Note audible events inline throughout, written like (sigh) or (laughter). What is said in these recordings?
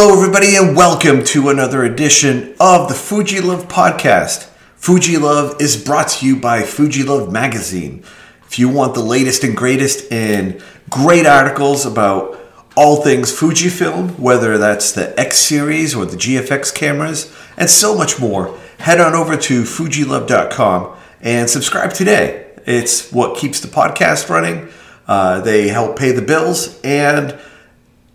Hello, everybody, and welcome to another edition of the Fuji Love podcast. Fuji Love is brought to you by Fuji Love Magazine. If you want the latest and greatest in great articles about all things Fujifilm, whether that's the X series or the GFX cameras, and so much more, head on over to fujilove.com and subscribe today. It's what keeps the podcast running. Uh, they help pay the bills, and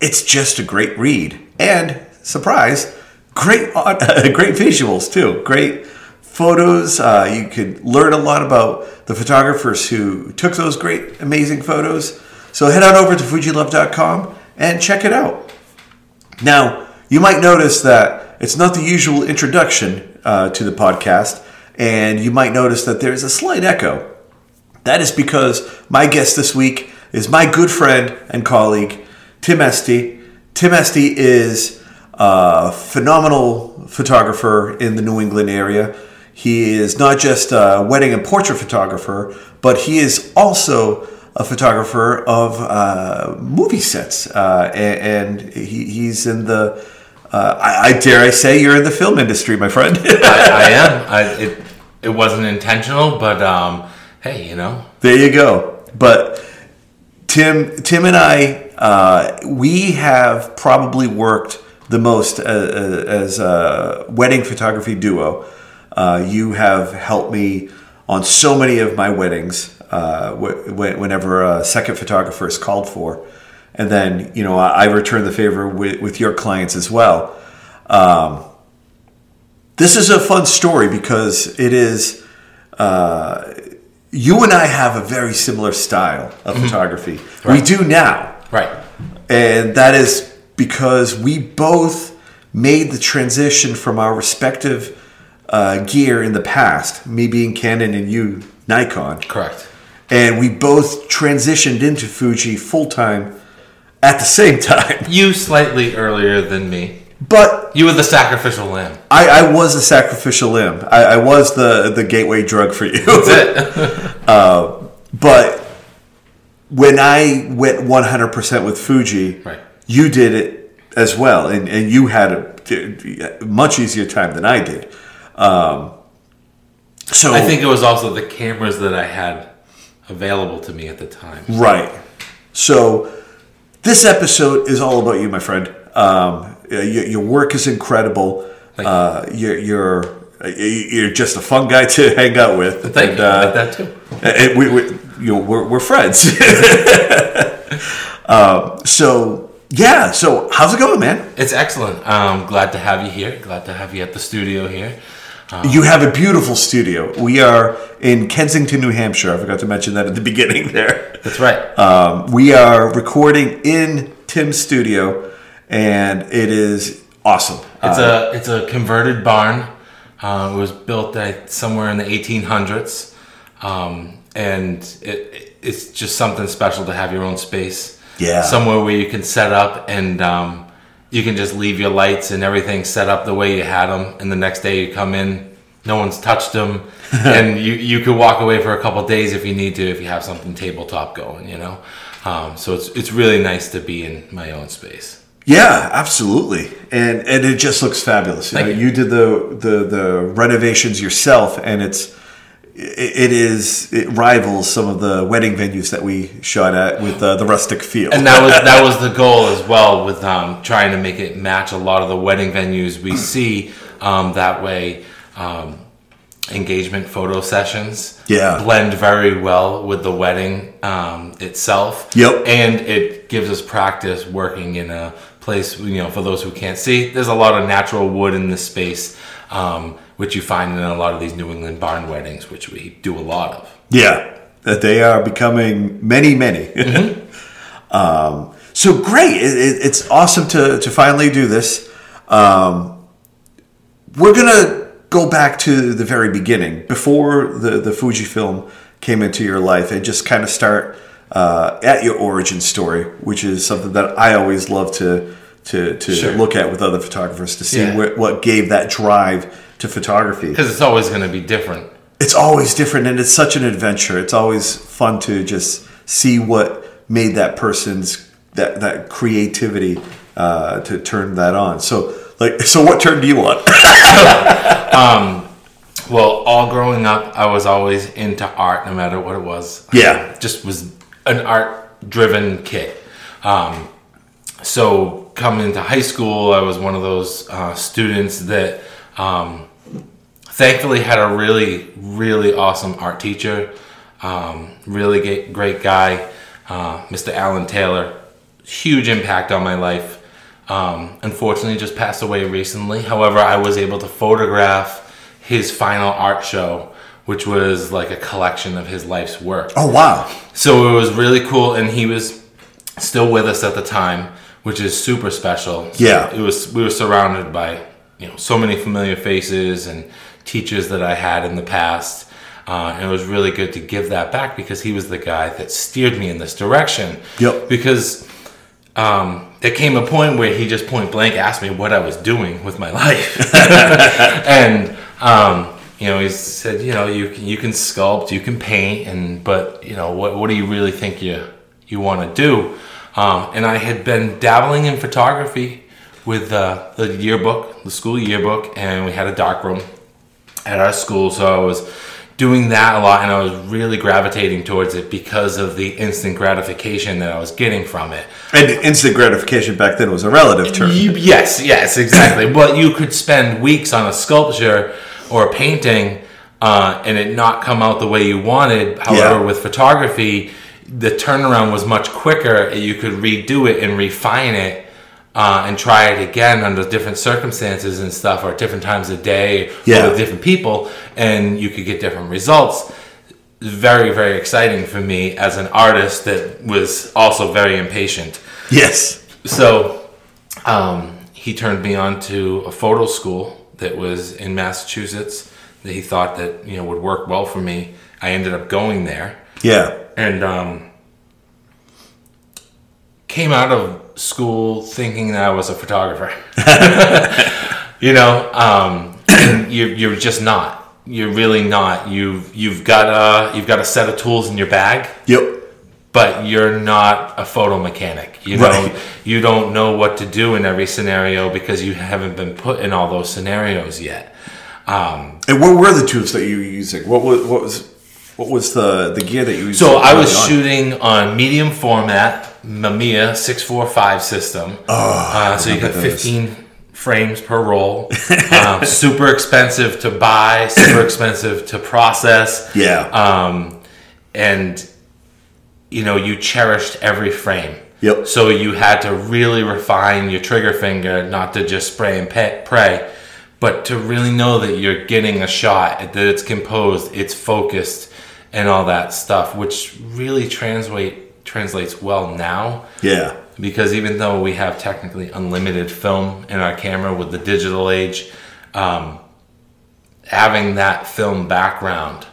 it's just a great read. And surprise, great, (laughs) great visuals too. Great photos. Uh, you could learn a lot about the photographers who took those great, amazing photos. So head on over to fujilove.com and check it out. Now, you might notice that it's not the usual introduction uh, to the podcast, and you might notice that there's a slight echo. That is because my guest this week is my good friend and colleague, Tim Esty. Tim Esty is a phenomenal photographer in the New England area. He is not just a wedding and portrait photographer, but he is also a photographer of uh, movie sets, uh, and, and he, he's in the. Uh, I, I, dare I say you're in the film industry, my friend. (laughs) I, I, (laughs) am. I, it it wasn't intentional, but um, hey, you know. There you go. But Tim, Tim and I, uh, we have probably worked the most uh, uh, as a wedding photography duo. Uh, you have helped me on so many of my weddings uh, whenever a second photographer is called for. And then, you know, I return the favor with, with your clients as well. Um, this is a fun story because it is uh, you and I have a very similar style of mm-hmm. photography. Right. We do now. Right. And that is because we both made the transition from our respective uh, gear in the past, me being Canon and you Nikon. Correct. And we both transitioned into Fuji full time at the same (laughs) time. You slightly earlier than me. But you were the sacrificial lamb. I, I was the sacrificial lamb. I, I, was the the gateway drug for you. That's it. (laughs) uh, but when I went 100% with Fuji, right. you did it as well, and, and you had a, much easier time than I did. Um, so I think it was also the cameras that I had available to me at the time. Right. So this episode is all about you, my friend. Um, your, your work is incredible. Uh, you're, you're you're just a fun guy (laughs) to hang out with. Thank and, you. Uh, like that too. And we, we, you know, we're, we're friends. (laughs) um, so yeah. So how's it going, man? It's excellent. Um, glad to have you here. Glad to have you at the studio here. Um, you have a beautiful studio. We are in Kensington, New Hampshire. I forgot to mention that at the (laughs) beginning there. That's right. Um, we are recording in Tim's studio and it is awesome. It's uh, a it's a converted barn. Uh, it was built at somewhere in the 1800s, um, and it, it's just something special to have your own space. Yeah, somewhere where you can set up and um, you can just leave your lights and everything set up the way you had them, and the next day you come in, no one's touched them, (laughs) and you you could walk away for a couple days if you need to if you have something tabletop going, you know. Um, so it's it's really nice to be in my own space. Yeah, absolutely, and and it just looks fabulous. You, know, you. you did the, the the renovations yourself, and it's it is it rivals some of the wedding venues that we shot at with uh, the rustic feel. And that was that was (laughs) the goal as well with um, trying to make it match a lot of the wedding venues we (clears throat) see. Um, that way, um, engagement photo sessions yeah blend very well with the wedding um, itself. Yep, and it gives us practice working in a place, you know, for those who can't see, there's a lot of natural wood in this space, um, which you find in a lot of these New England barn weddings, which we do a lot of. Yeah, that they are becoming many, many. (laughs) Mm-hmm. um, so great! It, it, it's awesome to to finally do this. Um, we're gonna go back to the very beginning, before the the Fujifilm came into your life, and just kind of start uh, at your origin story, which is something that I always love to to, to sure. look at with other photographers to see yeah. what, what gave that drive to photography. Because it's always going to be different. It's always different, and it's such an adventure. It's always fun to just see what made that person's that that creativity uh, to turn that on. So, like, so what turn do you on? (laughs) Well, all growing up, I was always into art, no matter what it was. Yeah. I just was an art-driven kid. Um, so coming into high school, I was one of those uh, students that, um, thankfully, had a really, really awesome art teacher. Um, really great guy, uh, Mr. Alan Taylor. Huge impact on my life. Um, unfortunately, just passed away recently. However, I was able to photograph his final art show, which was like a collection of his life's work. oh wow! So it was really cool, and he was still with us at the time, which is super special. So Yeah. it was. We were surrounded by you know so many familiar faces and teachers that I had in the past. Uh, and it was really good to give that back because he was the guy that steered me in this direction. Yep. Because um, there came a point where he just point blank asked me what I was doing with my (laughs) life, (laughs) and um, you know he said, you know, you can, you can sculpt, you can paint, and but you know what what do you really think you you want to do? Um, and I had been dabbling in photography with uh, the yearbook, the school yearbook, and we had a dark room at our school, so I was doing that a lot, and I was really gravitating towards it because of the instant gratification that I was getting from it. And instant gratification back then was a relative term. Yes, yes, exactly. but you could spend weeks on a sculpture or a painting uh, and it not come out the way you wanted. However, Yeah. with photography, the turnaround was much quicker. You could redo it and refine it. Uh, and try it again under different circumstances and stuff, or different times of day, Yeah. or with different people, and you could get different results. Very, very exciting for me as an artist that was also very impatient. Yes. So um, he turned me on to a photo school that was in Massachusetts that he thought that you know would work well for me. I ended up going there Yeah. and um, came out of school thinking that I was a photographer. (laughs) you know, um, (clears throat) you're, you're just not. You're really not. You've you've got a you've got a set of tools in your bag Yep. but you're not a photo mechanic. You know, Right. you don't know what to do in every scenario because you haven't been put in all those scenarios yet. Um, And what were the tools that you were using? What was what was what was the the gear that you used? so I was on? shooting on medium format Mamiya six four five system. uh, so you those. fifteen frames per roll. (laughs) um, super expensive to buy, super expensive to process. Yeah. um, and you know you cherished every frame. Yep. So you had to really refine your trigger finger, not to just spray and pe- pray, but to really know that you're getting a shot, that it's composed, it's focused, and all that stuff, which really translate translates well now yeah. because even though we have technically unlimited film in our camera with the digital age, um, having that film background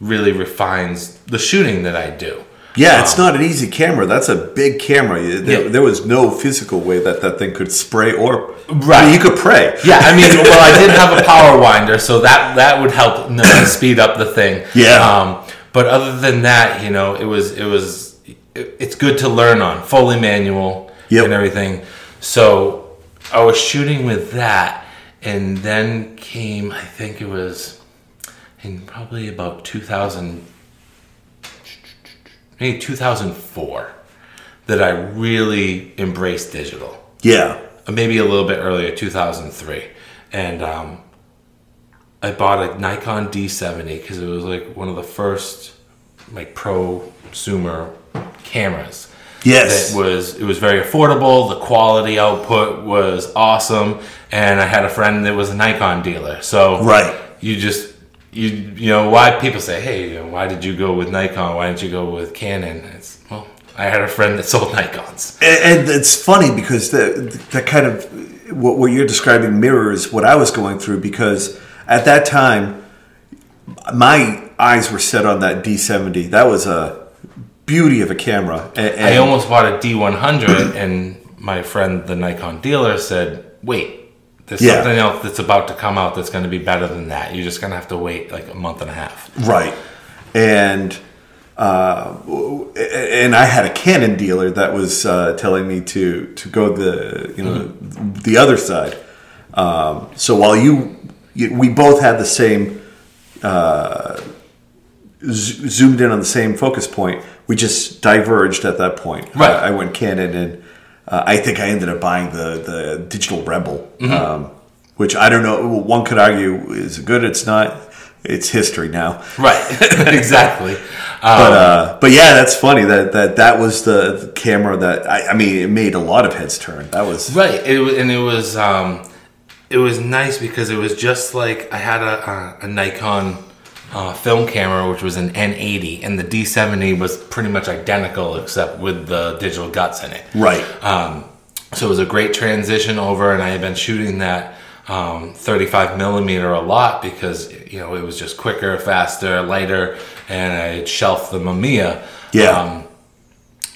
really refines the shooting that I do. Yeah, it's not an easy camera. That's a big camera. There, Yeah. there was no physical way that that thing could spray or Right. I mean, you could pray. Yeah, I mean, well, I did have a (laughs) power winder, so that that would help you know, speed up the thing. Yeah. Um, but other than that, you know, it was it was it's good to learn on fully manual Yep. and everything. So I was shooting with that, and then came I think it was in probably about two thousand, maybe two thousand four, that I really embraced digital Yeah. maybe a little bit earlier, 2003, and um, I bought a Nikon D70 because it was like one of the first like prosumer cameras. Yes. It was it was very affordable. The quality output was awesome, and I had a friend that was a Nikon dealer. So Right. you just you you know why people say hey you know, why did you go with Nikon? Why didn't you go with Canon? It's well I had a friend that (laughs) sold Nikons. And, and it's funny because the that kind of what, what you're describing mirrors what I was going through because at that time my eyes were set on that D70. That was a beauty of a camera. And, and I almost bought a D100, and my friend, the Nikon dealer, said, "Wait, there's Yeah. something else that's about to come out that's going to be better than that. You're just going to have to wait like a month and a half." Right. And uh, and I had a Canon dealer that was uh, telling me to to go the you know the other side. Um, so while you, you, we both had the same uh, z- zoomed in on the same focus point, we just diverged at that point. Right. I, I went Canon, and uh, I think I ended up buying the the digital Rebel, um, which I don't know. One could argue is good. It's not. It's history now. Right. (laughs) (laughs) exactly. But Um, uh, but yeah, that's funny that that that was the, the camera that I, I mean it made a lot of heads turn. That was Right. It was, and it was um, it was nice because it was just like I had a, a, a Nikon uh, film camera, which was an N80, and the D70 was pretty much identical except with the digital guts in it. right. Um, so it was a great transition over, and I had been shooting that um, 35 millimeter a lot because you know it was just quicker, faster, lighter, and I had shelved the Mamiya. Yeah. Um,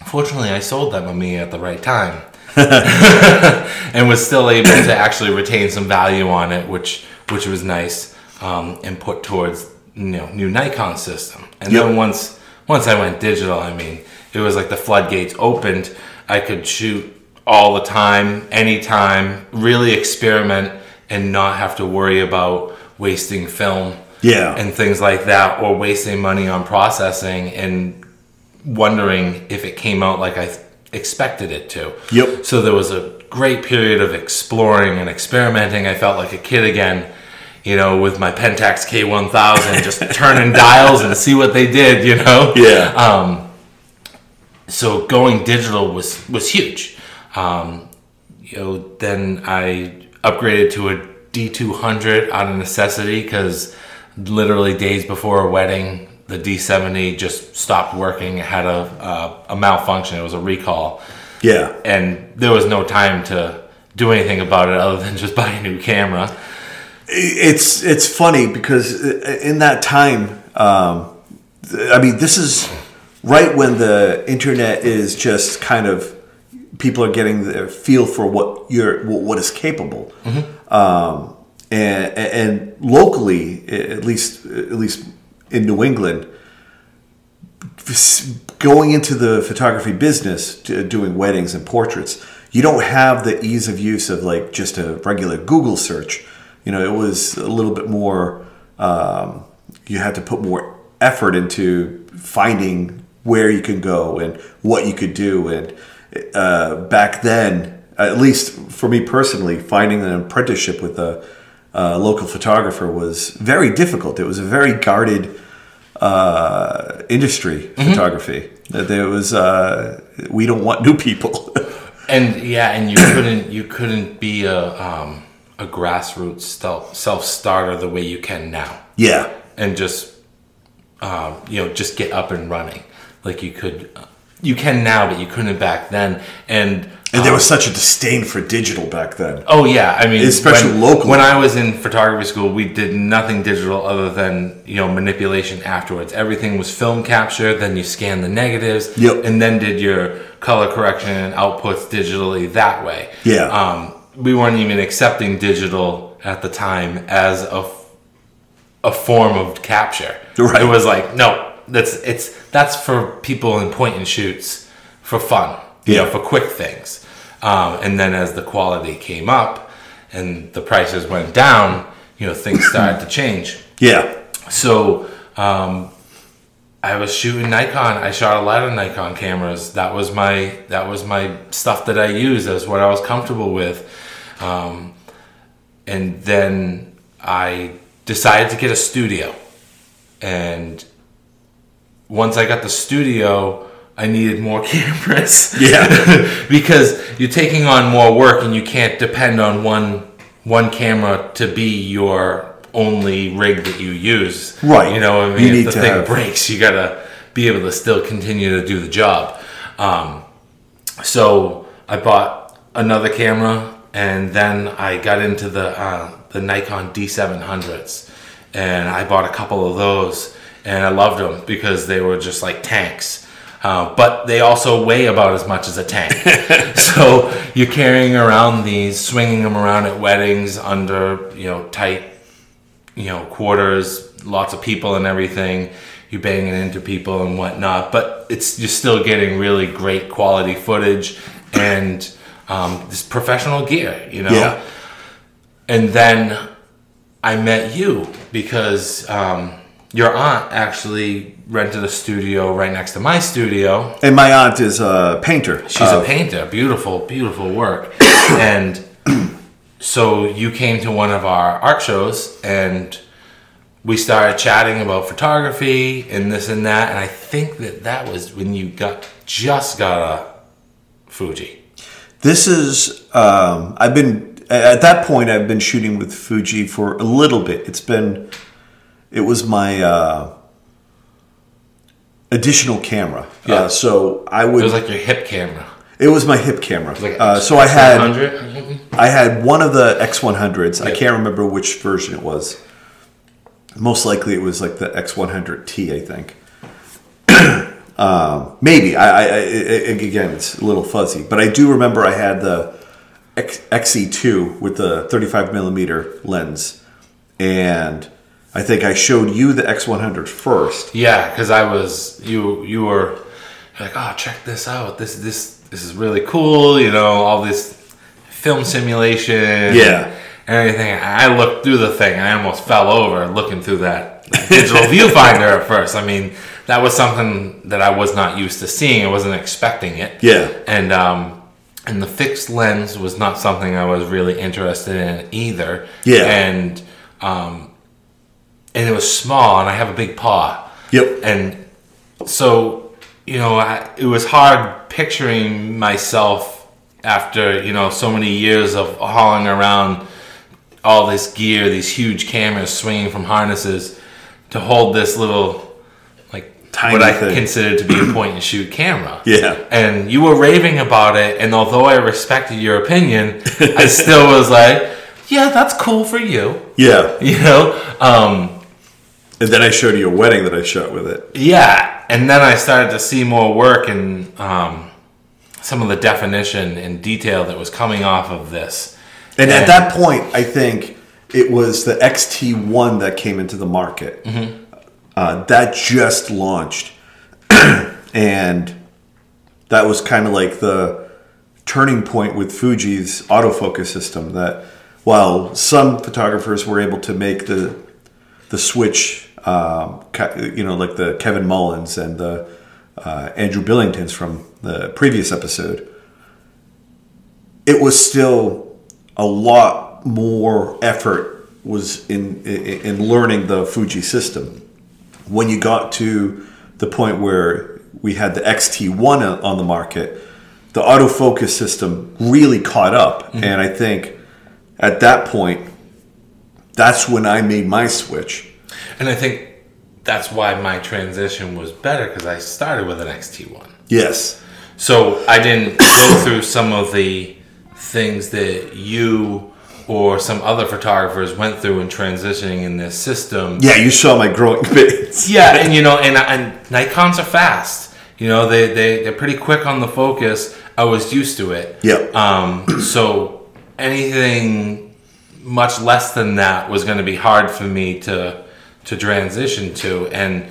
fortunately, I sold that Mamiya at the right time, (laughs) and was still able to actually retain some value on it, which which was nice, um, and put towards you know new Nikon system. And Yep. then once once I went digital, I mean, it was like the floodgates opened. I could shoot all the time, anytime, really experiment, and not have to worry about wasting film Yeah. and things like that, or wasting money on processing and wondering if it came out like I expected it to. Yep. So there was a great period of exploring and experimenting. I felt like a kid again, you know, with my Pentax K1000, just turning dials and see what they did, you know? Yeah. Um, so going digital was was huge. Um, you know, then I upgraded to a D200 out of necessity because literally days before a wedding, the D70 just stopped working. It had a, a, a malfunction. It was a recall, yeah. and there was no time to do anything about it other than just buy a new camera. It's it's funny because in that time, um, I mean, this is right when the internet is just kind of people are getting the feel for what you're what is capable. Um, and, and locally, at least at least in New England, going into the photography business, doing weddings and portraits, you don't have the ease of use of like just a regular Google search. You know, it was a little bit more. Um, you had to put more effort into finding where you can go and what you could do. And uh, back then, at least for me personally, finding an apprenticeship with a, a local photographer was very difficult. It was a very guarded uh, industry, photography. That There was uh, we don't want new people. (laughs) And yeah, and you couldn't you couldn't be a um, a grassroots self starter the way you can now. yeah, and just um, you know just get up and running like you could you can now but you couldn't back then and and there um, was such a disdain for digital back then. oh yeah i mean Especially when, locally. when i was in photography school we did nothing digital other than you know manipulation afterwards everything was film capture then you scan the negatives Yep. and then did your color correction and outputs digitally that way Yeah. um, we weren't even accepting digital at the time as a a form of capture. Right. It was like, no, that's it's that's for people in point and shoots for fun, you Yeah. know, for quick things. Um, and then as the quality came up and the prices went down, you know, things (coughs) started to change. Yeah, So um, I was shooting Nikon. I shot a lot of Nikon cameras. That was my that was my stuff that I used. That's what I was comfortable with. Um, and then I decided to get a studio. And once I got the studio, I needed more (laughs) cameras. Yeah. (laughs) because you're taking on more work and you can't depend on one one camera to be your only rig that you use. Right. You know, I You mean, need if the to thing have- breaks, you gotta be able to still continue to do the job. Um, so I bought another camera, and then I got into the uh, the Nikon D700s, and I bought a couple of those, and I loved them because they were just like tanks. Uh, but they also weigh about as much as a tank. (laughs) so you're carrying around these, swinging them around at weddings under you know tight you know quarters lots of people and everything you're banging into people and whatnot, but it's you're still getting really great quality footage and um, this professional gear, you know. Yeah. And then I met you because um, your aunt actually rented a studio right next to my studio. And my aunt is a painter. She's Uh, a painter, beautiful, beautiful work. (coughs) and so you came to one of our art shows and we started chatting about photography and this and that. And I think that that was when you got just got a Fuji. This is um, I've been at that point I've been shooting with Fuji for a little bit. It's been it was my uh, additional camera. Yeah. Uh, so I would It was like your hip camera. it was my hip camera. Like uh, so I had 100 or something. I had one of the X100s. I can't remember which version it was. Most likely it was like the X100T, I think. (clears throat) um, maybe. I, I, I, I- again, it's a little fuzzy, but I do remember I had the X, XE2 with the 35 millimeter lens, and I think I showed you the X100 first. Yeah, because I was you you were like, oh, check this out. This this this is really cool. You know, all this film simulation. Yeah. And everything. I looked through the thing. I almost fell over looking through that digital viewfinder at first. I mean, that was something that I was not used to seeing. I wasn't expecting it. Yeah. And um, and the fixed lens was not something I was really interested in either. Yeah. And um, and it was small, and I have a big paw. Yep. And so, you know, I, it was hard picturing myself after, you know, so many years of hauling around all this gear, these huge cameras swinging from harnesses, to hold this little, Tiny what I thing. considered to be a point and shoot camera. (clears throat) Yeah. And you were raving about it, and although I respected your opinion, I (laughs) still was like, yeah, that's cool for you. Yeah. You know? Um, And then I showed you a wedding that I shot with it. Yeah, and then I started to see more work and um, some of the definition and detail that was coming off of this. And at that point, I think it was the XT1 that came into the market. Uh, that just launched. (clears throat) and that was kind of like the turning point with Fuji's autofocus system. That while some photographers were able to make the the switch, um, you know, like the Kevin Mullins and the uh, Andrew Billingtons from the previous episode, it was still a lot more effort was in in, in learning the Fuji system. When you got to the point where we had the XT1 on the market, the autofocus system really caught up, mm-hmm. and I think at that point, that's when I made my switch. And I think that's why my transition was better because I started with an XT1. Yes. So I didn't go through some of the things that you or some other photographers went through in transitioning in this system. Yeah, you saw my growing (laughs) pains. Yeah, and you know, and, and Nikons are fast. You know, they, they, they're pretty quick on the focus. I was used to it. Yeah. Um, so anything much less than that was going to be hard for me to to transition to. And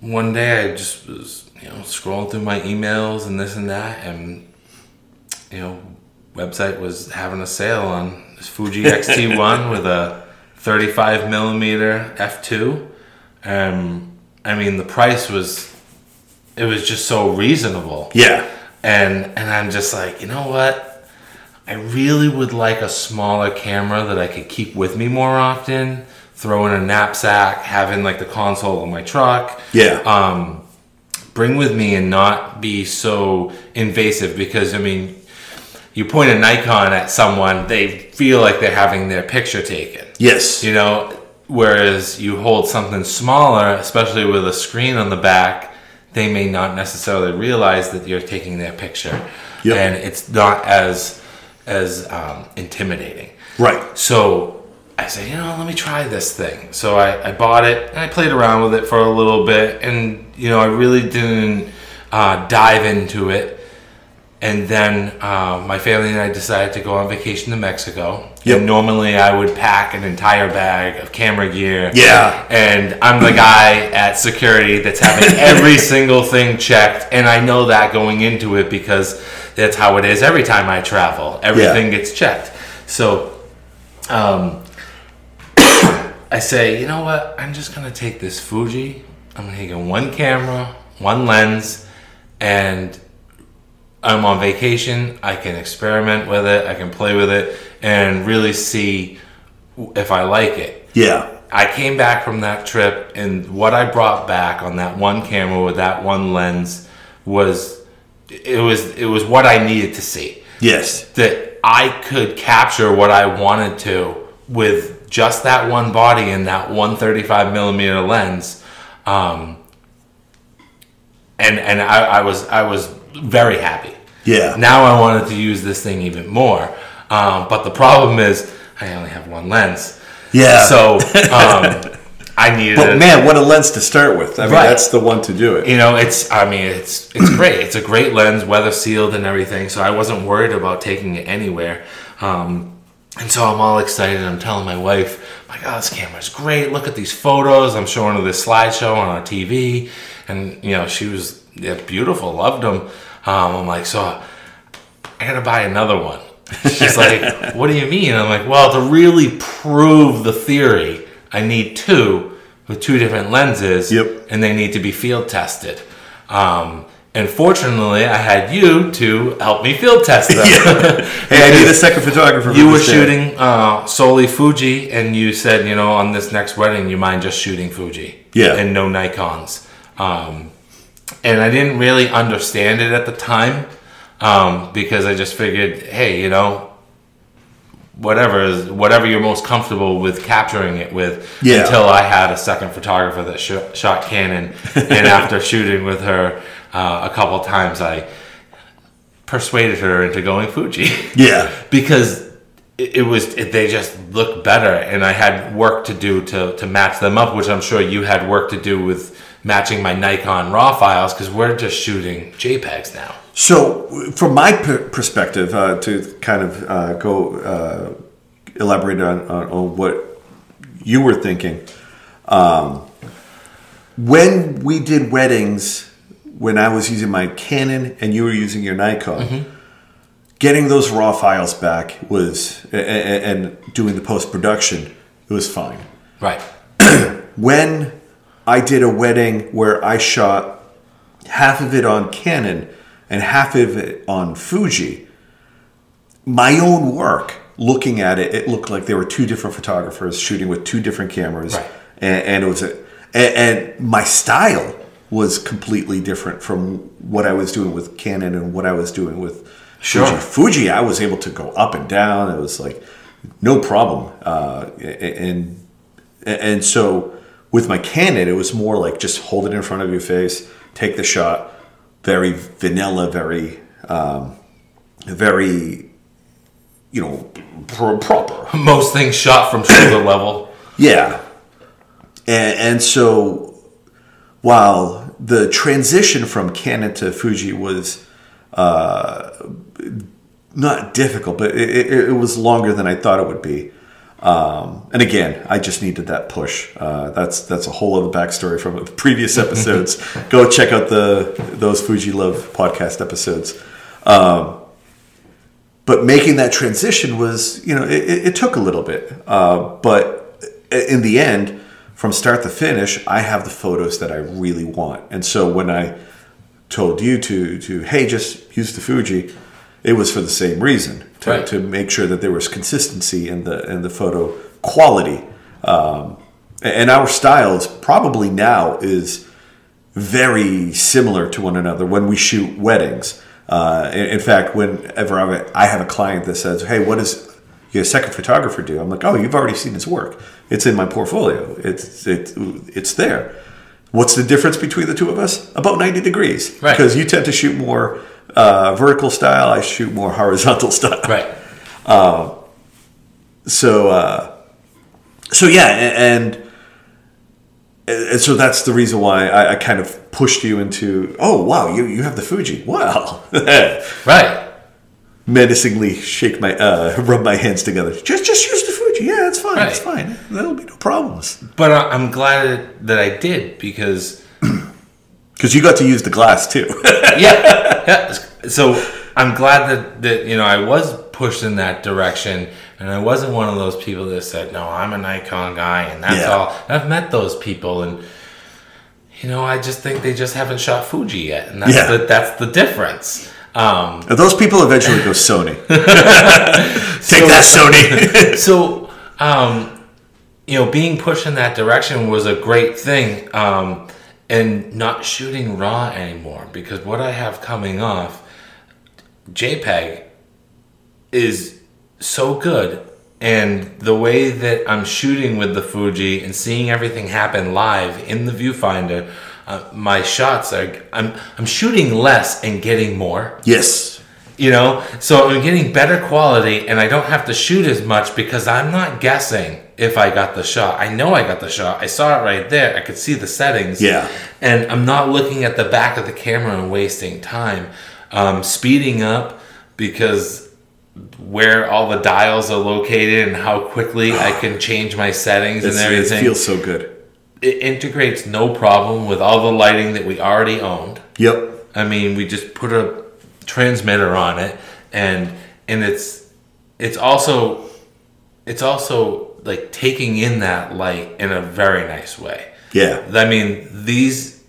one day I just was, you know, scrolling through my emails and this and that, and you know, website was having a sale on this Fuji X-T1 (laughs) with a 35 millimeter f2. Um, I mean, the price was it was just so reasonable Yeah. and and I'm just like, you know what? I really would like a smaller camera that I could keep with me more often. Throw in a knapsack, having like the console of my truck. Yeah. Um, bring with me and not be so invasive because I mean, you point a Nikon at someone, they feel like they're having their picture taken yes. you know whereas you hold something smaller especially with a screen on the back they may not necessarily realize that you're taking their picture Yep. and it's not as as um, intimidating Right. so i said you know let me try this thing so I, I bought it and i played around with it for a little bit and you know i really didn't uh, dive into it and then uh, my family and I decided to go on vacation to Mexico. Yep. And normally I would pack an entire bag of camera gear. Yeah. And I'm the guy at security that's having (laughs) every single thing checked. And I know that going into it because that's how it is every time I travel. Everything gets checked. So um, (coughs) I say, you know what? I'm just going to take this Fuji. I'm going to take one camera, one lens, and I'm on vacation. I can experiment with it. I can play with it and really see if I like it. Yeah. I came back from that trip, and what I brought back on that one camera with that one lens was it was it was what I needed to see. Yes. That I could capture what I wanted to with just that one body and that 135 millimeter lens. Um, and and I, I was I was very happy. Yeah. Now I wanted to use this thing even more, um, but the problem is I only have one lens. Yeah. So um, (laughs) I needed. But man, what a lens to start with. I mean, Right. that's the one to do it. you know, it's I mean, it's it's (clears throat) great. It's a great lens, weather sealed and everything. So I wasn't worried about taking it anywhere. Um, and so I'm all excited. I'm telling my wife, "My God, this camera's great. Look at these photos." I'm showing her this slideshow on our TV, and you know, she was yeah, beautiful, loved them. Um, I'm like, so I gotta buy another one. (laughs) She's like, what do you mean? I'm like, well, to really prove the theory, I need two with two different lenses, Yep. and they need to be field tested. Um, and fortunately, I had you to help me field test them. (laughs) Hey, I need a second photographer. You were shooting uh, solely Fuji, and you said, you know, on this next wedding, you mind just shooting Fuji, Yeah. and no Nikon's. Um, and I didn't really understand it at the time um, because I just figured, hey, you know, whatever is whatever you're most comfortable with capturing it with. Yeah. Until I had a second photographer that sh- shot Canon, and (laughs) after shooting with her uh, a couple times, I persuaded her into going Fuji (laughs) Yeah. because it, it was it, they just looked better and i had work to do to, to match them up which i'm sure you had work to do with matching my nikon raw files because we're just shooting jpegs now. So, from my per- perspective, uh, to kind of uh, go uh, elaborate on, on, on what you were thinking, um, when we did weddings, when I was using my Canon and you were using your Nikon, getting those raw files back was, and doing the post production, it was fine. right. (clears throat) When I did a wedding where I shot half of it on Canon and half of it on Fuji, my own work, looking at it, it looked like there were two different photographers shooting with two different cameras, Right. and, and it was a, and, and my style was completely different from what I was doing with Canon and what I was doing with Sure. Fuji. Fuji, I was able to go up and down. It was like no problem, uh, and and so with my Canon, it was more like just hold it in front of your face, take the shot, very vanilla, very, um, very, you know, pro- proper. (laughs) most things shot from (coughs) shoulder level Yeah. And, and so while the transition from Canon to Fuji was uh, not difficult, but it, it was longer than I thought it would be. Um, and again, I just needed that push. Uh, that's that's a whole other backstory from (laughs) previous episodes. (laughs) Go check out the those Fuji Love podcast episodes. Um, but making that transition was, you know, it, it, it took a little bit. Uh, but in the end, from start to finish, I have the photos that I really want. And so when I told you to to hey, just use the Fuji, it was for the same reason to, Right. to make sure that there was consistency in the in the photo quality. Um, and our styles probably now is very similar to one another when we shoot weddings. Uh, in, in fact, whenever I have a- I have a client that says, "Hey, what does your second photographer do?" I'm like, "Oh, you've already seen his work. It's in my portfolio. It's it, it's there." What's the difference between the two of us? About 90 degrees. Right. Because you tend to shoot more uh, vertical style, I shoot more (laughs) horizontal style. right So, uh, so yeah, and and and so that's the reason why I, I kind of pushed you into. Oh wow, you you have the Fuji. Wow, (laughs) Right. menacingly shake my uh, (laughs) rub my hands together. Just just use the Fuji. Yeah, it's fine. It's fine. That'll be no problems. But I'm glad that I did because Because you got to use the glass too. (laughs) yeah, yeah. So I'm glad that that you know I was pushed in that direction, and I wasn't one of those people that said, "No, I'm a Nikon guy," and that's Yeah. all. I've met those people, and you know, I just think they just haven't shot Fuji yet, and that's Yeah. the that's the difference. Um, those people eventually go Sony. (laughs) Take that, Sony. (laughs) so um, you know being pushed in that direction was a great thing um, and not shooting raw anymore because what i have coming off jpeg is so good and the way that i'm shooting with the fuji and seeing everything happen live in the viewfinder uh, my shots are I'm, I'm shooting less and getting more yes. You know? So i'm getting better quality and i don't have to shoot as much because i'm not guessing if i got the shot. I know i got the shot. I saw it right there. I could see the settings. Yeah. and i'm not looking at the back of the camera and wasting time um, speeding up because where all the dials are located and how quickly i (sighs) can change my settings and It's, it everything. feels so good. it integrates no problem with all the lighting that we already owned. Yep. I mean, we just put a transmitter on it, and and it's it's also it's also like taking in that light in a very nice way. Yeah. I mean, these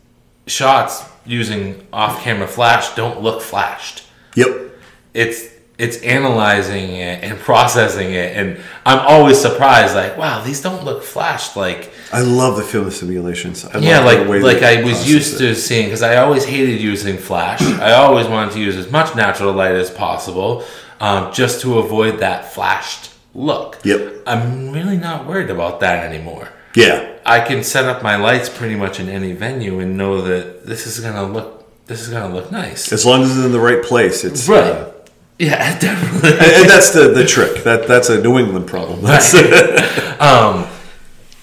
shots using off-camera flash don't look flashed. Yep. It's it's analyzing it and (laughs) processing it, and I'm always surprised. Like, wow, these don't look flashed. Like, I love the film simulations. I yeah, love like like I was used it. to seeing because I always hated using flash. (clears throat) I always wanted to use as much natural light as possible, um, just to avoid that flashed look. Yep. I'm really not worried about that anymore. Yeah. I can set up my lights pretty much in any venue and know that this is gonna look this is gonna look nice. As long as it's in the right place, it's Right. uh, Yeah, (laughs) definitely. and, that's the the trick. That that's a New England problem. That's (laughs) um,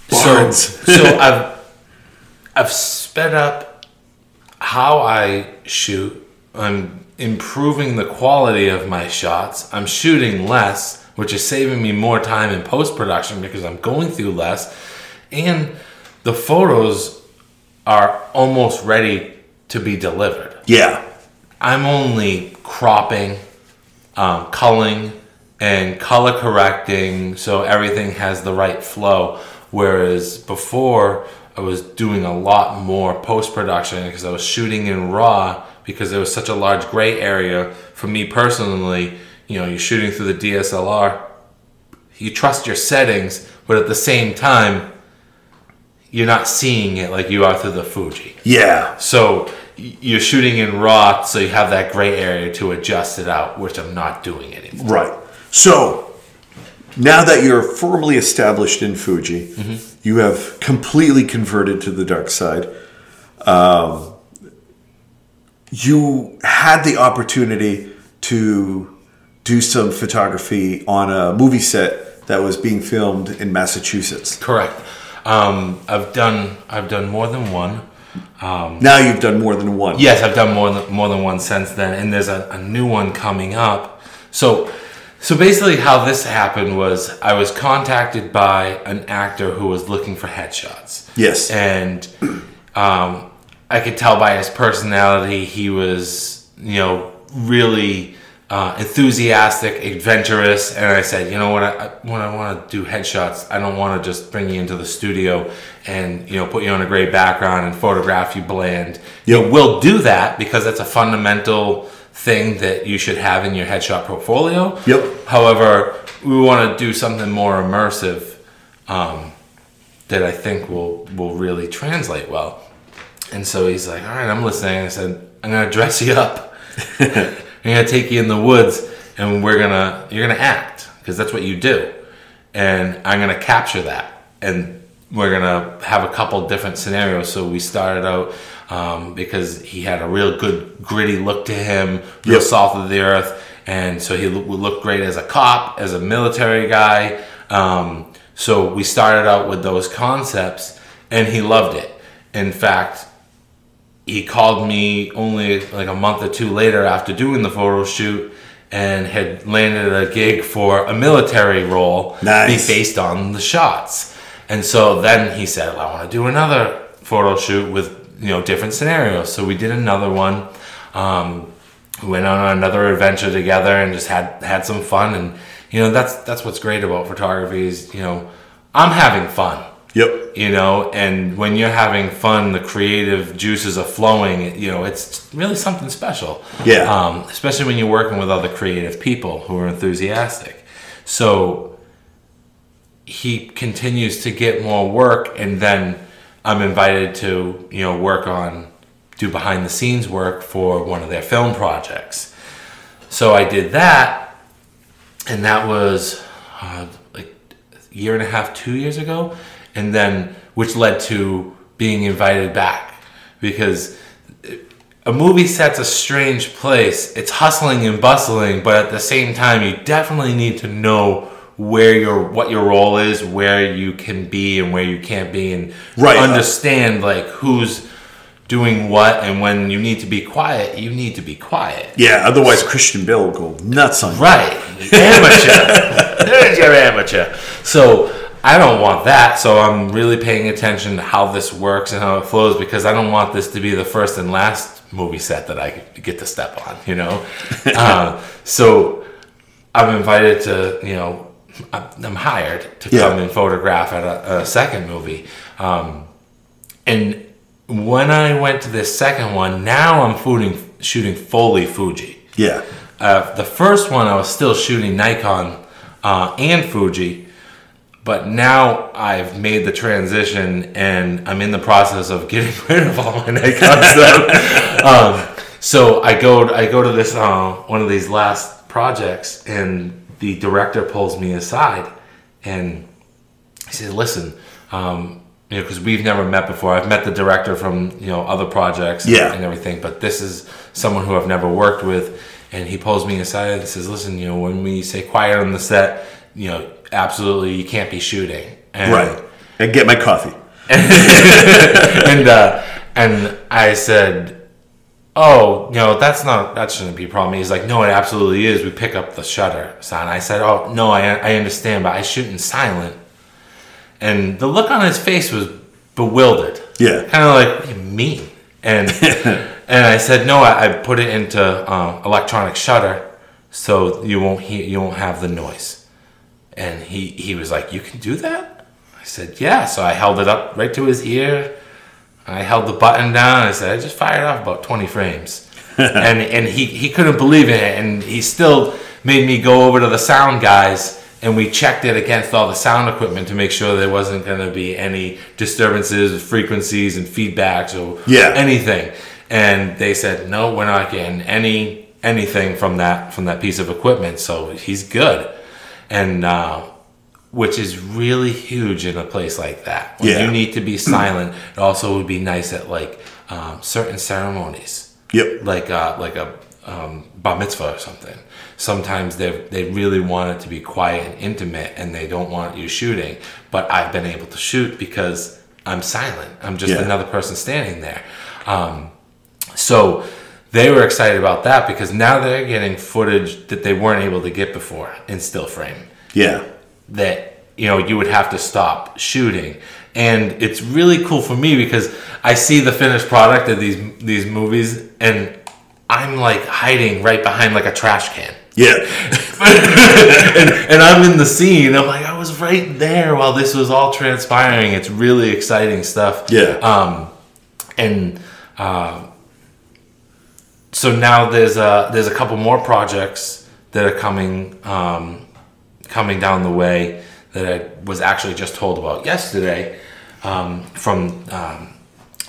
so so I've I've sped up how I shoot. I'm improving the quality of my shots. I'm shooting less, which is saving me more time in post production because I'm going through less, and the photos are almost ready to be delivered. yeah. I'm only cropping, um, culling, and color correcting so everything has the right flow. Whereas before, I was doing a lot more post production because I was shooting in RAW because there was such a large gray area. For me personally, you know, you're shooting through the DSLR, you trust your settings, but at the same time, you're not seeing it like you are through the Fuji. Yeah. So you're shooting in raw, so you have that gray area to adjust it out, which I'm not doing anymore. Right. So now that you're firmly established in Fuji, Mm-hmm. you have completely converted to the dark side. Um, you had the opportunity to do some photography on a movie set that was being filmed in Massachusetts. Correct. Um, I've done I've done more than one. Now you've done more than one. Yes, I've done more than more than one since then, and there's a, a new one coming up. So, so basically, how this happened was I was contacted by an actor who was looking for headshots. Yes. and um, I could tell by his personality he was, you know, really uh, enthusiastic, adventurous. And I said, you know what, I, when I want to do headshots, I don't want to just bring you into the studio and you know put you on a gray background and photograph you bland. You Yep. will do that because that's a fundamental thing that you should have in your headshot portfolio. Yep. However, we want to do something more immersive um, that I think will will really translate well. And so he's like, "All right, I'm listening." I said, "I'm gonna dress you up. (laughs) I'm gonna take you in the woods, and we're gonna you're gonna act because that's what you do, and I'm gonna capture that, and we're gonna have a couple different scenarios." So we started out. Um, because he had a real good gritty look to him, real Yep. salt of the earth, and so he would look great as a cop, as a military guy. Um, so we started out with those concepts, and he loved it. In fact, he called me only like a month or two later after doing the photo shoot and had landed a gig for a military role Nice. based on the shots. And so then he said, I want to do another photo shoot with you know different scenarios. So we did another one. Um, we went on another adventure together and just had had some fun. And you know that's that's what's great about photography is you know I'm having fun Yep. you know and when you're having fun the creative juices are flowing you know it's really something special Yeah. um, especially when you're working with other creative people who are enthusiastic so he continues to get more work and then i'm invited to you know work on do behind the scenes work for one of their film projects so i did that and that was uh, like a year and a half, two years ago, and then which led to being invited back because a movie set's a strange place. It's hustling and bustling, but at the same time, you definitely need to know where your what your role is, where you can be and where you can't be, and Right. understand like who's doing what and when you need to be quiet you need to be quiet Yeah. Otherwise, Christian Bale will go nuts on you. Right. Amateur. (laughs) There's your amateur. So I don't want that. So I'm really paying attention to how this works and how it flows because I don't want this to be the first and last movie set that I get to step on, you know? (laughs) uh, so I'm invited to, you know, I'm hired to Yeah. come and photograph at a, a second movie. Um, and when I went to this second one, now I'm shooting, shooting fully Fuji. Yeah. Uh, the first one I was still shooting Nikon uh, and Fuji, but now I've made the transition and I'm in the process of getting (laughs) rid of all my Nikon stuff. (laughs) um, so I go I go to this uh, one of these last projects and the director pulls me aside and he says, "Listen." Um, you know, because we've never met before. I've met the director from you know other projects Yeah. and everything, but this is someone who I've never worked with. And he pulls me aside and says, "Listen, you know, when we say quiet on the set, you know, absolutely you can't be shooting." And, Right. And get my coffee. (laughs) and uh, and I said, "Oh, no, that's not that shouldn't be a problem." He's like, "No, it absolutely is. We pick up the shutter sign." I said, "Oh, no, I I understand, but I shoot in silent." And the look on his face was bewildered. Yeah. kind of like, "What do you mean?" And (laughs) and I said, "No, I, I put it into uh, electronic shutter, so you won't hear, you won't have the noise." And he he was like, "You can do that?" I said, "Yeah." So I held it up right to his ear. I held the button down. I said, "I just fired off about 20 frames," (laughs) and and he he couldn't believe it, and he still made me go over to the sound guys. And we checked it against all the sound equipment to make sure there wasn't going to be any disturbances, frequencies, and feedbacks or Yeah. anything. And they said, no, we're not getting any anything from that from that piece of equipment. So he's good, and uh, which is really huge in a place like that. When Yeah. you need to be silent, it also would be nice at like um, certain ceremonies Yep. like uh, like a um, bar mitzvah or something. Sometimes they they really want it to be quiet and intimate, and they don't want you shooting. But I've been able to shoot because I'm silent. I'm just Yeah. another person standing there. Um, so they were excited about that because now they're getting footage that they weren't able to get before in still frame Yeah. that you know you would have to stop shooting and it's really cool for me because i see the finished product of these these movies and i'm like hiding right behind like a trash can Yeah. (laughs) and, and i'm in the scene i'm like i was right there while this was all transpiring it's really exciting stuff Yeah. um and uh, so now there's a there's a couple more projects that are coming um, coming down the way that I was actually just told about yesterday um, from um,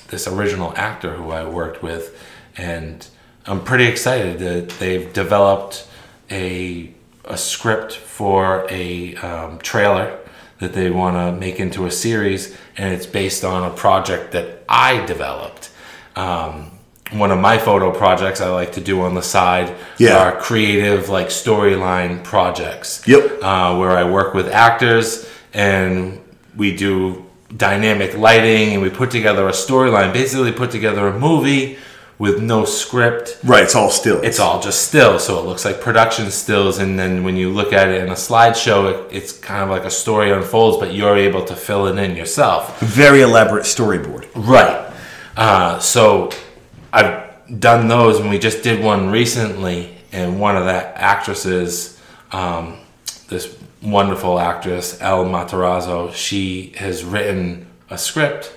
this original actor who I worked with, and I'm pretty excited that they've developed a a script for a um, trailer that they want to make into a series, and it's based on a project that I developed. Um, one of my photo projects I like to do on the side Yeah. are creative, like storyline projects Yep. uh, where I work with actors and we do dynamic lighting, and we put together a storyline. Basically, put together a movie with no script. Right, it's all still. It's all just still, so it looks like production stills. And then when you look at it in a slideshow, it, it's kind of like a story unfolds, but you're able to fill it in yourself. very elaborate storyboard. Right. Uh, so I've done those, and we just did one recently, and one of the actresses, um, this wonderful actress, El Matarazzo, she has written a script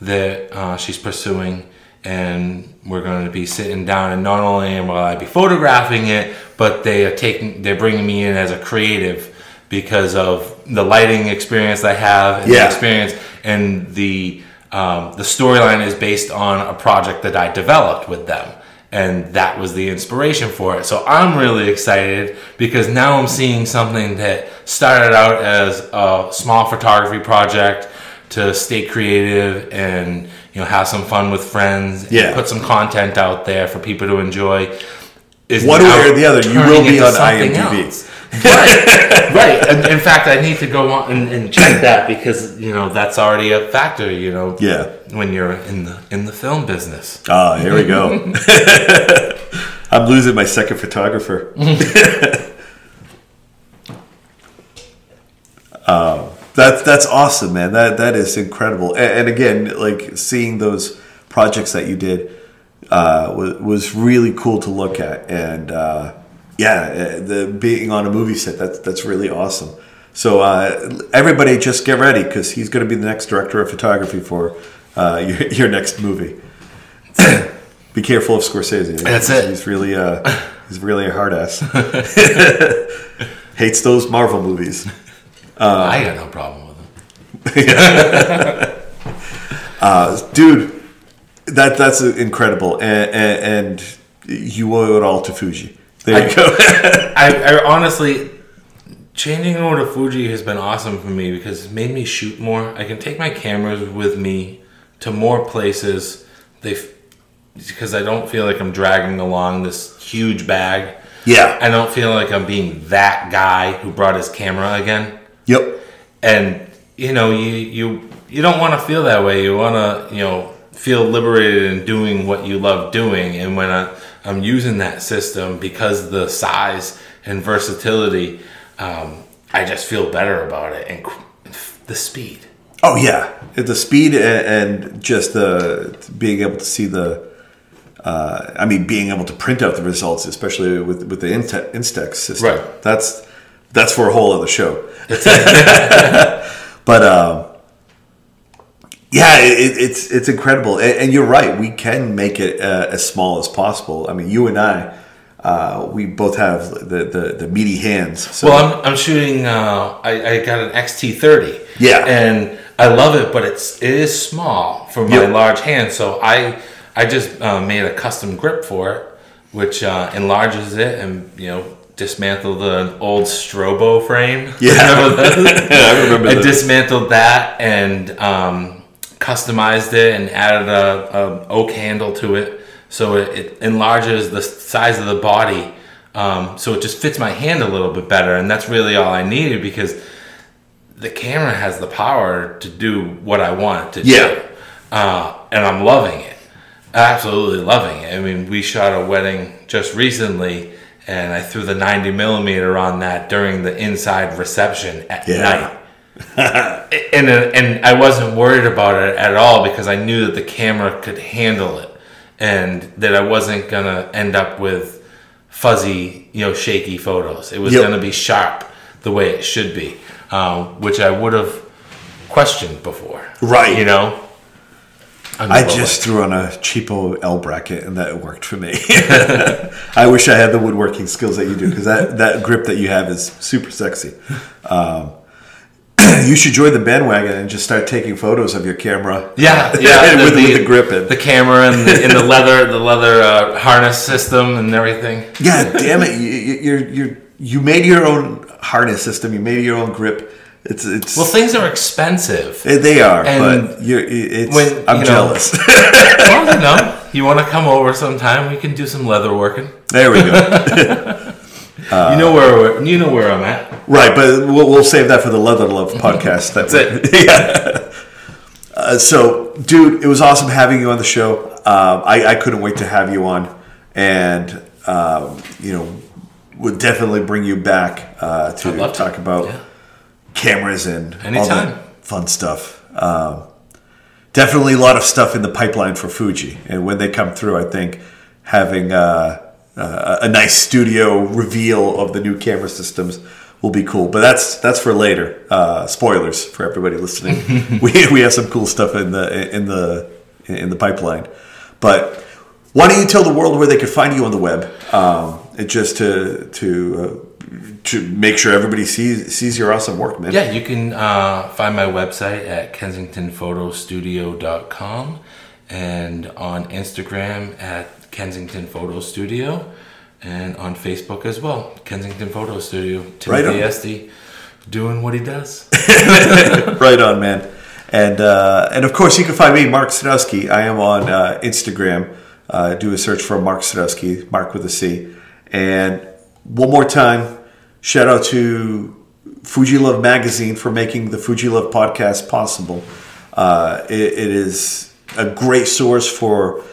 that uh, she's pursuing, and we're going to be sitting down, and not only will I be photographing it, but they are taking, they're bringing me in as a creative because of the lighting experience I have and Yeah. the experience and the um, the storyline is based on a project that I developed with them, and that was the inspiration for it. So I'm really excited because now I'm seeing something that started out as a small photography project to stay creative and you know have some fun with friends, and Yeah. put some content out there for people to enjoy. Is One way or the other, you will be on IMDb. else. right, (laughs) right. And in fact, I need to go on and, and check that because you know that's already a factor. You know, Yeah. when you're in the in the film business. Ah, here we go. (laughs) I'm losing my second photographer. (laughs) um, that's that's awesome, man. That that is incredible. And, and again, like seeing those projects that you did uh, was was really cool to look at. And uh, yeah, uh, the being on a movie set that's that's really awesome. So uh, everybody, just get ready because he's going to be the next director of photography for uh, (laughs) your, your next movie. (coughs) Be careful of Scorsese. That's he's, it. He's really uh, (laughs) he's really a hard ass. (laughs) Hates those Marvel movies. I got no problem with them. Uh dude. That that's incredible, and, and, and you owe it all to Fuji. There you go. (laughs) (laughs) I, I honestly changing over to Fuji has been awesome for me because it's made me shoot more. I can take my cameras with me to more places. They because I don't feel like I'm dragging along this huge bag. yeah. I don't feel like I'm being that guy who brought his camera again. Yep. and you know you you you don't want to feel that way you want to you know feel liberated in doing what you love doing and when I, i'm using that system because the size and versatility um, i just feel better about it and the speed Oh yeah, the speed a- and just the being able to see the. Uh, I mean, being able to print out the results, especially with with the Instax system. Right. That's that's for a whole other show. (laughs) (laughs) but um, yeah, it, it's it's incredible, and, and you're right. We can make it uh, as small as possible. I mean, you and I, uh, we both have the, the the meaty hands. So well i'm, I'm shooting uh, I, I got an X-T30 Yeah. and i love it but it's it is small for my Yep. large hands so i i just uh, made a custom grip for it which uh, enlarges it and you know dismantled the old strobo frame (laughs) Yeah. I remember that? (laughs) I remember I dismantled that and um, customized it and added a, a oak handle to it, so it, it enlarges the size of the body. Um, so it just fits my hand a little bit better, and that's really all I needed because the camera has the power to do what I want it to Yeah. do, uh, and I'm loving it. Absolutely loving it. I mean, we shot a wedding just recently, and I threw the 90 millimeter on that during the inside reception at Yeah. night. And and I wasn't worried about it at all because I knew that the camera could handle it, and that I wasn't gonna end up with fuzzy, you know, shaky photos. It was Yep. gonna be sharp the way it should be, um, which I would have questioned before. Right. You know. I just threw on a cheapo L bracket and that worked for me. (laughs) I wish I had the woodworking skills that you do because that, that grip that you have is super sexy. Um, (clears throat) you should join the bandwagon and just start taking photos of your camera. Yeah, (laughs) yeah, with, with the grip in. the camera and the, and the (laughs) leather, the leather uh, harness system and everything. yeah, (laughs) damn it! You, you, you're, you're, you made your own harness system. You made your own grip. It's it's Well, things are expensive. they are, and but you're it's. when, I'm you know- jealous. well, you know, you want to come over sometime? We can do some leather working. there we go. You know where we're- you know where I'm at. Right, but we'll, we'll save that for the Leather Love (laughs) podcast. That's it. (laughs) yeah. Uh, so, dude, it was awesome having you on the show. Um, I, I couldn't wait to have you on, and um, you know, would definitely bring you back uh, to I'd to. talk about Yeah. cameras and all Anytime. that fun stuff. Um, definitely a lot of stuff in the pipeline for Fuji, and when they come through, I think having uh, uh, a nice studio reveal of the new camera systems will be cool. But that's that's for later. Uh, spoilers for everybody listening. (laughs) we, we have some cool stuff in the in the in the pipeline. But why don't you tell the world where they could find you on the web? Um, just to to uh, to make sure everybody sees sees your awesome work, man. Yeah, you can uh, find my website at kensingtonphotostudio.com and on Instagram at Kensington Photo Studio and on Facebook as well. Kensington Photo Studio. Right. Timothy Esty doing what he does. (laughs) right on, man. And uh, and of course, you can find me, Marc Sadowski. I am on uh, Instagram. Uh, do a search for Marc Sadowski, Marc with a C. And one more time, shout out to Fuji Love Magazine for making the Fuji Love podcast possible. Uh, it, it is a great source for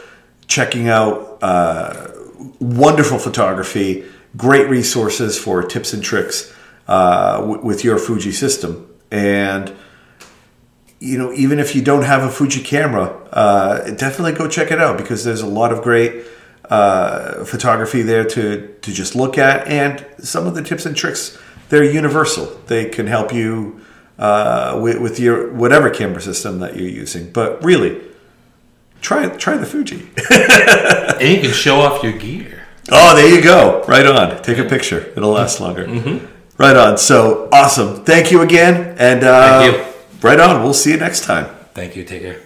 checking out uh, wonderful photography, great resources for tips and tricks uh, w- with your Fuji system. And you know, even if you don't have a Fuji camera, uh, definitely go check it out because there's a lot of great uh, photography there to to just look at, and some of the tips and tricks they're universal. They can help you uh, with, with your whatever camera system that you're using. But really, try try the Fuji. and you can show off your gear. Oh, there you go. Right on. Take a picture. It'll last longer. Right on. So awesome. Thank you again. And uh, Thank you. right on. We'll see you next time. Thank you. Take care.